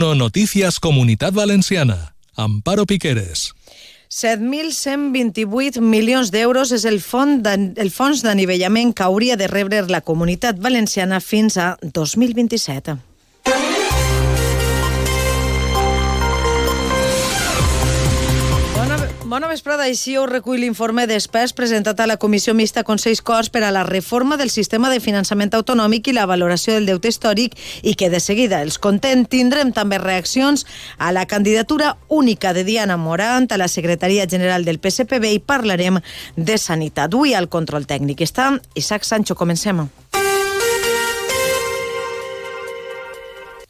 No Noticias Comunitat Valenciana. Amparo Piqueres. 7.128 milions d'euros és el, fons el fons d'anivellament que hauria de rebre la comunitat valenciana fins a 2027. Bona vesprada. Així ho recull l'informe d'experts presentat a la Comissió Mixta Consells Corts per a la reforma del sistema de finançament autonòmic i la valoració del deute històric i que de seguida els content. Tindrem també reaccions a la candidatura única de Diana Morant a la Secretaria General del PSPB i parlarem de sanitat. Avui al control tècnic està Isaac Sancho. Comencem.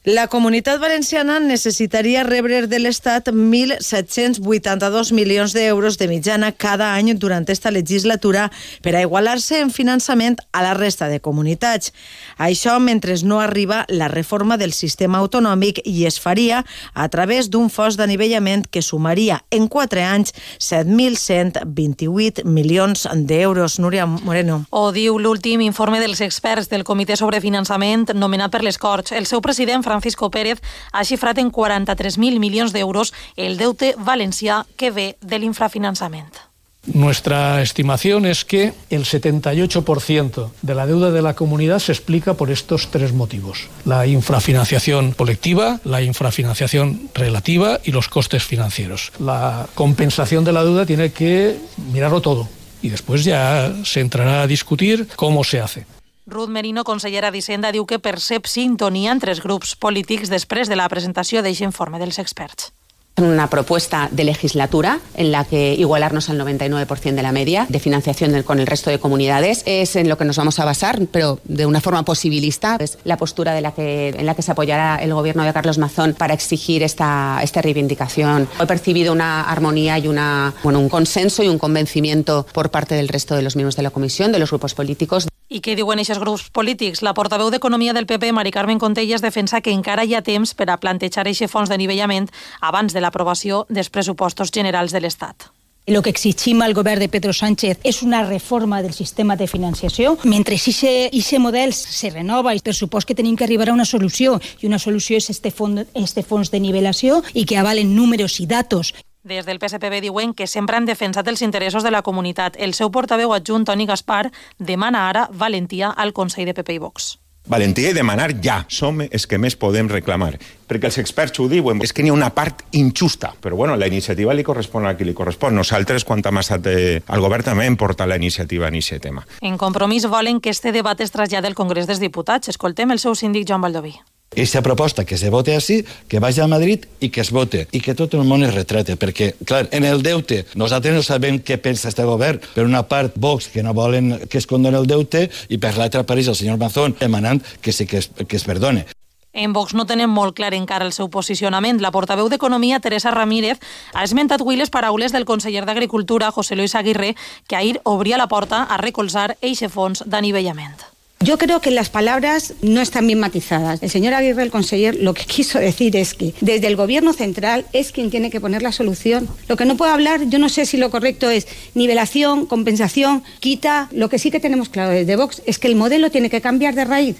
La comunitat valenciana necessitaria rebre de l'Estat 1.782 milions d'euros de mitjana cada any durant aquesta legislatura per a igualar-se en finançament a la resta de comunitats. Això mentre no arriba la reforma del sistema autonòmic i es faria a través d'un fos d'anivellament que sumaria en 4 anys 7.128 milions d'euros. Núria Moreno. Ho diu l'últim informe dels experts del Comitè sobre Finançament nomenat per les Corts. El seu president, Francisco Pérez ha xifrat en 43.000 milions d'euros el deute valencià que ve de l'infrafinançament. Nuestra estimación es que el 78% de la deuda de la comunidad se explica por estos tres motivos. La infrafinanciación colectiva, la infrafinanciación relativa y los costes financieros. La compensación de la deuda tiene que mirarlo todo y después ya se entrará a discutir cómo se hace. Ruth Merino, consellera d'Hisenda, diu que percep sintonia entre els grups polítics després de la presentació d'aquest informe dels experts. Una propuesta de legislatura en la que igualarnos al 99% de la media de financiación con el resto de comunidades es en lo que nos vamos a basar, pero de una forma posibilista. Es la postura de la que, en la que se apoyará el gobierno de Carlos Mazón para exigir esta, esta reivindicación. He percibido una armonía y una, bueno, un consenso y un convencimiento por parte del resto de los miembros de la comisión, de los grupos políticos. I què diuen aquests grups polítics? La portaveu d'Economia del PP, Mari Carmen Contelles, defensa que encara hi ha temps per a plantejar aquest fons d'anivellament abans de l'aprovació dels pressupostos generals de l'Estat. Lo que exigim al govern de Pedro Sánchez és una reforma del sistema de financiació. Mentre aquest model se renova, per supòs que tenim que arribar a una solució, i una solució és este fons, este fons de nivelació i que avalen números i datos des del PSPB diuen que sempre han defensat els interessos de la comunitat. El seu portaveu adjunt, Toni Gaspar, demana ara valentia al Consell de PP i Vox. Valentia i demanar ja. Som els que més podem reclamar. Perquè els experts ho diuen. És que n'hi ha una part injusta. Però bueno, la iniciativa li correspon a qui li correspon. Nosaltres, quan hem estat eh, al govern, també hem portat la iniciativa en aquest tema. En compromís volen que este debat es traslladi al Congrés dels Diputats. Escoltem el seu síndic Joan Baldoví. Aquesta proposta que se vote així, que vagi a Madrid i que es vote, i que tot el món es retrate, perquè, clar, en el deute, nosaltres no sabem què pensa este govern, per una part, Vox, que no volen que es condoni el deute, i per l'altra apareix el senyor Mazón demanant que sí que es, que es perdone. En Vox no tenen molt clar encara el seu posicionament. La portaveu d'Economia, Teresa Ramírez, ha esmentat avui les paraules del conseller d'Agricultura, José Luis Aguirre, que ahir obria la porta a recolzar eixe fons d'anivellament. Yo creo que las palabras no están bien matizadas. El señor Aguirre, el conseller, lo que quiso decir es que desde el gobierno central es quien tiene que poner la solución. Lo que no puedo hablar, yo no sé si lo correcto es nivelación, compensación, quita. Lo que sí que tenemos claro desde Vox es que el modelo tiene que cambiar de raíz.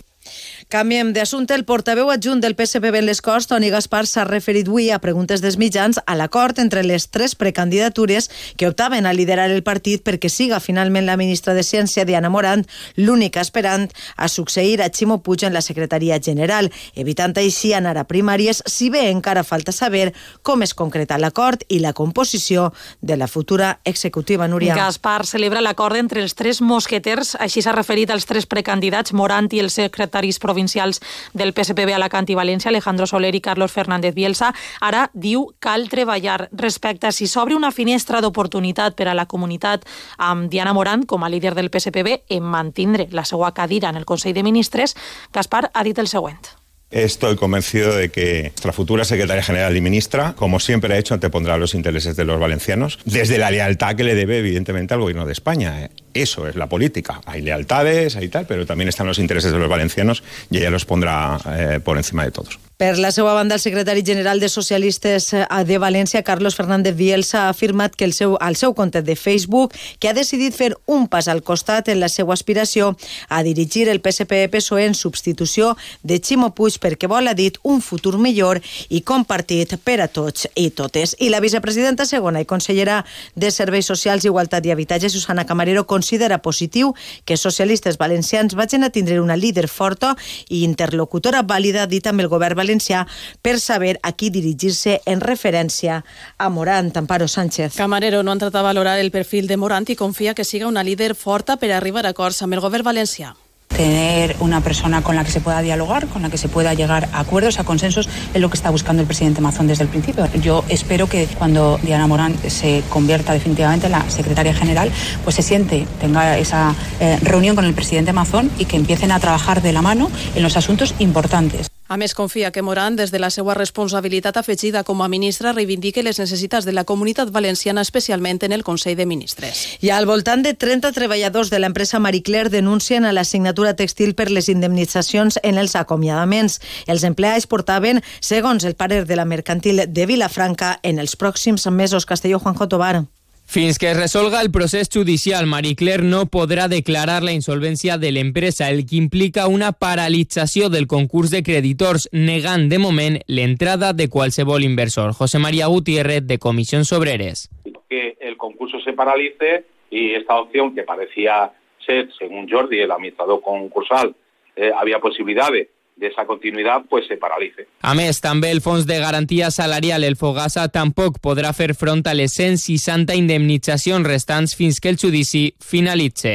Canviem d'assumpte. El portaveu adjunt del PSPB en les Corts, Toni Gaspar, s'ha referit avui a preguntes dels mitjans a l'acord entre les tres precandidatures que optaven a liderar el partit perquè siga finalment la ministra de Ciència, Diana Morant, l'única esperant a succeir a Ximo Puig en la secretaria general, evitant així anar a primàries, si bé encara falta saber com es concreta l'acord i la composició de la futura executiva, Núria. Gaspar celebra l'acord entre els tres mosqueters, així s'ha referit als tres precandidats, Morant i els secretaris provincials del PSPB a Alacant i València, Alejandro Soler i Carlos Fernández Bielsa, ara diu cal treballar respecte a si s'obre una finestra d'oportunitat per a la comunitat amb Diana Morant com a líder del PSPB en mantindre la seva cadira en el Consell de Ministres, Gaspar ha dit el següent. Estoy convencido de que nuestra futura secretaria general y ministra, como siempre ha hecho, antepondrá los intereses de los valencianos, desde la lealtad que le debe, evidentemente, al gobierno de España. Eso es la política. Hay lealtades, hay tal, pero también están los intereses de los valencianos y ella los pondrá eh, por encima de todos. Per la seva banda, el secretari general de Socialistes eh, de València, Carlos Fernández Bielsa, ha afirmat que el seu, al seu compte de Facebook que ha decidit fer un pas al costat en la seva aspiració a dirigir el PSP-PSOE en substitució de Ximo Puig perquè vol, ha dit, un futur millor i compartit per a tots i totes. I la vicepresidenta segona i consellera de Serveis Socials, Igualtat i Habitatge, Susana Camarero, considera positiu que socialistes valencians vagin a tindre una líder forta i interlocutora vàlida, dit amb el govern valencià per saber a qui dirigir-se en referència a Morant. Amparo Sánchez. Camarero no ha entrat a valorar el perfil de Morant i confia que siga una líder forta per arribar a acords amb el govern valencià tener una persona con la que se pueda dialogar, con la que se pueda llegar a acuerdos, a consensos, es lo que está buscando el presidente Mazón desde el principio. Yo espero que cuando Diana Morán se convierta definitivamente en la secretaria general, pues se siente, tenga esa eh, reunión con el presidente Mazón y que empiecen a trabajar de la mano en los asuntos importantes. A més, confia que Morant, des de la seva responsabilitat afegida com a ministra, reivindique les necessitats de la comunitat valenciana, especialment en el Consell de Ministres. I al voltant de 30 treballadors de l'empresa Marie Claire denuncien a la signatura textil per les indemnitzacions en els acomiadaments. Els empleats portaven, segons el parer de la mercantil de Vilafranca, en els pròxims mesos. Castelló, Juanjo Tobar. Fins que es resolga el procés judicial, Marie Claire no podrà declarar la insolvència de l'empresa, el que implica una paralització del concurs de creditors, negant de moment l'entrada de qualsevol inversor. José María Gutiérrez, de Comissions Obreres. Que el concurso se paralice y esta opción que parecía ser, según Jordi, el administrador concursal, eh, había posibilidades de esa continuidad pues se paralice. A més, també el Fons de Garantia Salarial, el Fogasa, tampoc podrà fer front a les 160 indemnitzacions restants fins que el judici finalitze.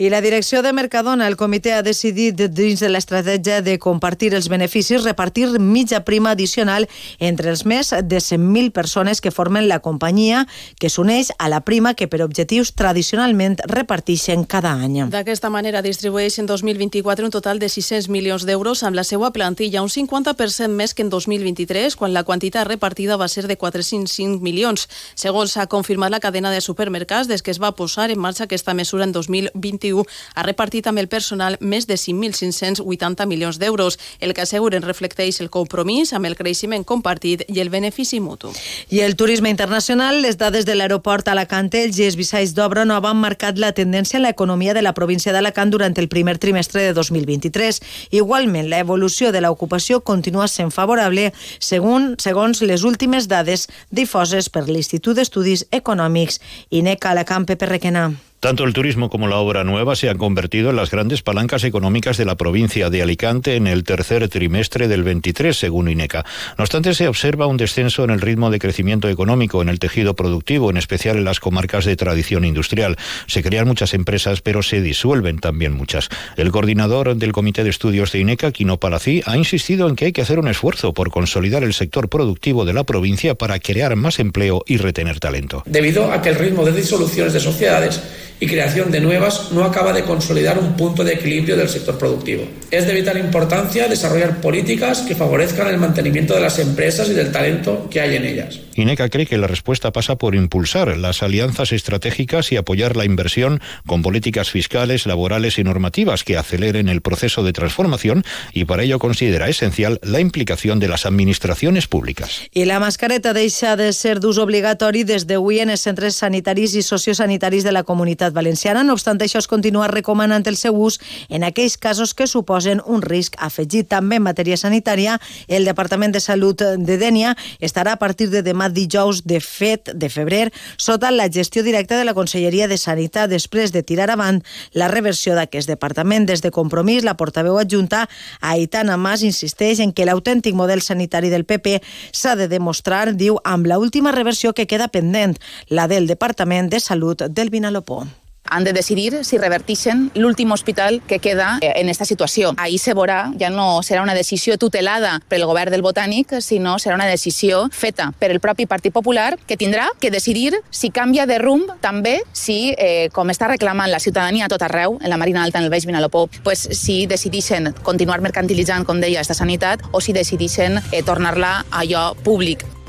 I la direcció de Mercadona, el comitè ha decidit dins de l'estratègia de compartir els beneficis, repartir mitja prima addicional entre els més de 100.000 persones que formen la companyia, que s'uneix a la prima que per objectius tradicionalment reparteixen cada any. D'aquesta manera distribueix en 2024 un total de 600 milions d'euros amb la la seva plantilla un 50% més que en 2023, quan la quantitat repartida va ser de 405 milions. Segons s'ha confirmat la cadena de supermercats, des que es va posar en marxa aquesta mesura en 2021, ha repartit amb el personal més de 5.580 milions d'euros, el que asseguren reflecteix el compromís amb el creixement compartit i el benefici mutu. I el turisme internacional, les dades de l'aeroport Alacant, el GES Visaix d'Obra no han marcat la tendència en l'economia de la província d'Alacant durant el primer trimestre de 2023. Igualment, la l'evolució de l'ocupació continua sent favorable segons, segons les últimes dades difoses per l'Institut d'Estudis Econòmics INECA Alacant Pepe Requena. Tanto el turismo como la obra nueva se han convertido en las grandes palancas económicas de la provincia de Alicante en el tercer trimestre del 23, según INECA. No obstante, se observa un descenso en el ritmo de crecimiento económico en el tejido productivo, en especial en las comarcas de tradición industrial. Se crean muchas empresas, pero se disuelven también muchas. El coordinador del Comité de Estudios de INECA, Quino Palací, ha insistido en que hay que hacer un esfuerzo por consolidar el sector productivo de la provincia para crear más empleo y retener talento. Debido a que el ritmo de disoluciones de sociedades y creación de nuevas no acaba de consolidar un punto de equilibrio del sector productivo. Es de vital importancia desarrollar políticas que favorezcan el mantenimiento de las empresas y del talento que hay en ellas. INECA cree que la respuesta pasa por impulsar las alianzas estratégicas y apoyar la inversión con políticas fiscales, laborales y normativas que aceleren el proceso de transformación y para ello considera esencial la implicación de las administraciones públicas. I la mascareta deixa de ser d'ús obligatori des d'avui en els centres sanitaris i sociosanitaris de la comunitat comunitat valenciana. No obstant això, es continua recomanant el seu ús en aquells casos que suposen un risc afegit. També en matèria sanitària, el Departament de Salut de Dènia estarà a partir de demà dijous de fet de febrer sota la gestió directa de la Conselleria de Sanitat després de tirar avant la reversió d'aquest departament. Des de Compromís, la portaveu adjunta Aitana Mas insisteix en que l'autèntic model sanitari del PP s'ha de demostrar, diu, amb la última reversió que queda pendent, la del Departament de Salut del Vinalopó han de decidir si revertixen l'últim hospital que queda eh, en aquesta situació. Ahir se veurà, ja no serà una decisió tutelada pel govern del Botànic, sinó serà una decisió feta per el propi Partit Popular que tindrà que decidir si canvia de rumb també si, eh, com està reclamant la ciutadania a tot arreu, en la Marina Alta, en el Baix Vinalopó, pues, si decidixen continuar mercantilitzant, com deia, aquesta sanitat o si decidixen eh, tornar-la a allò públic.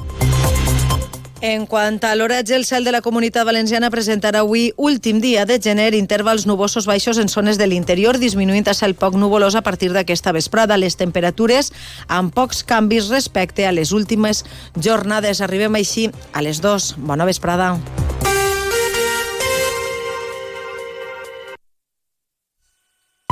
En quant a l'oratge, el cel de la Comunitat Valenciana presentarà avui, últim dia de gener, intervals nubosos baixos en zones de l'interior, disminuint a cel poc nuvolós a partir d'aquesta vesprada. Les temperatures amb pocs canvis respecte a les últimes jornades. Arribem així a les 2. Bona vesprada.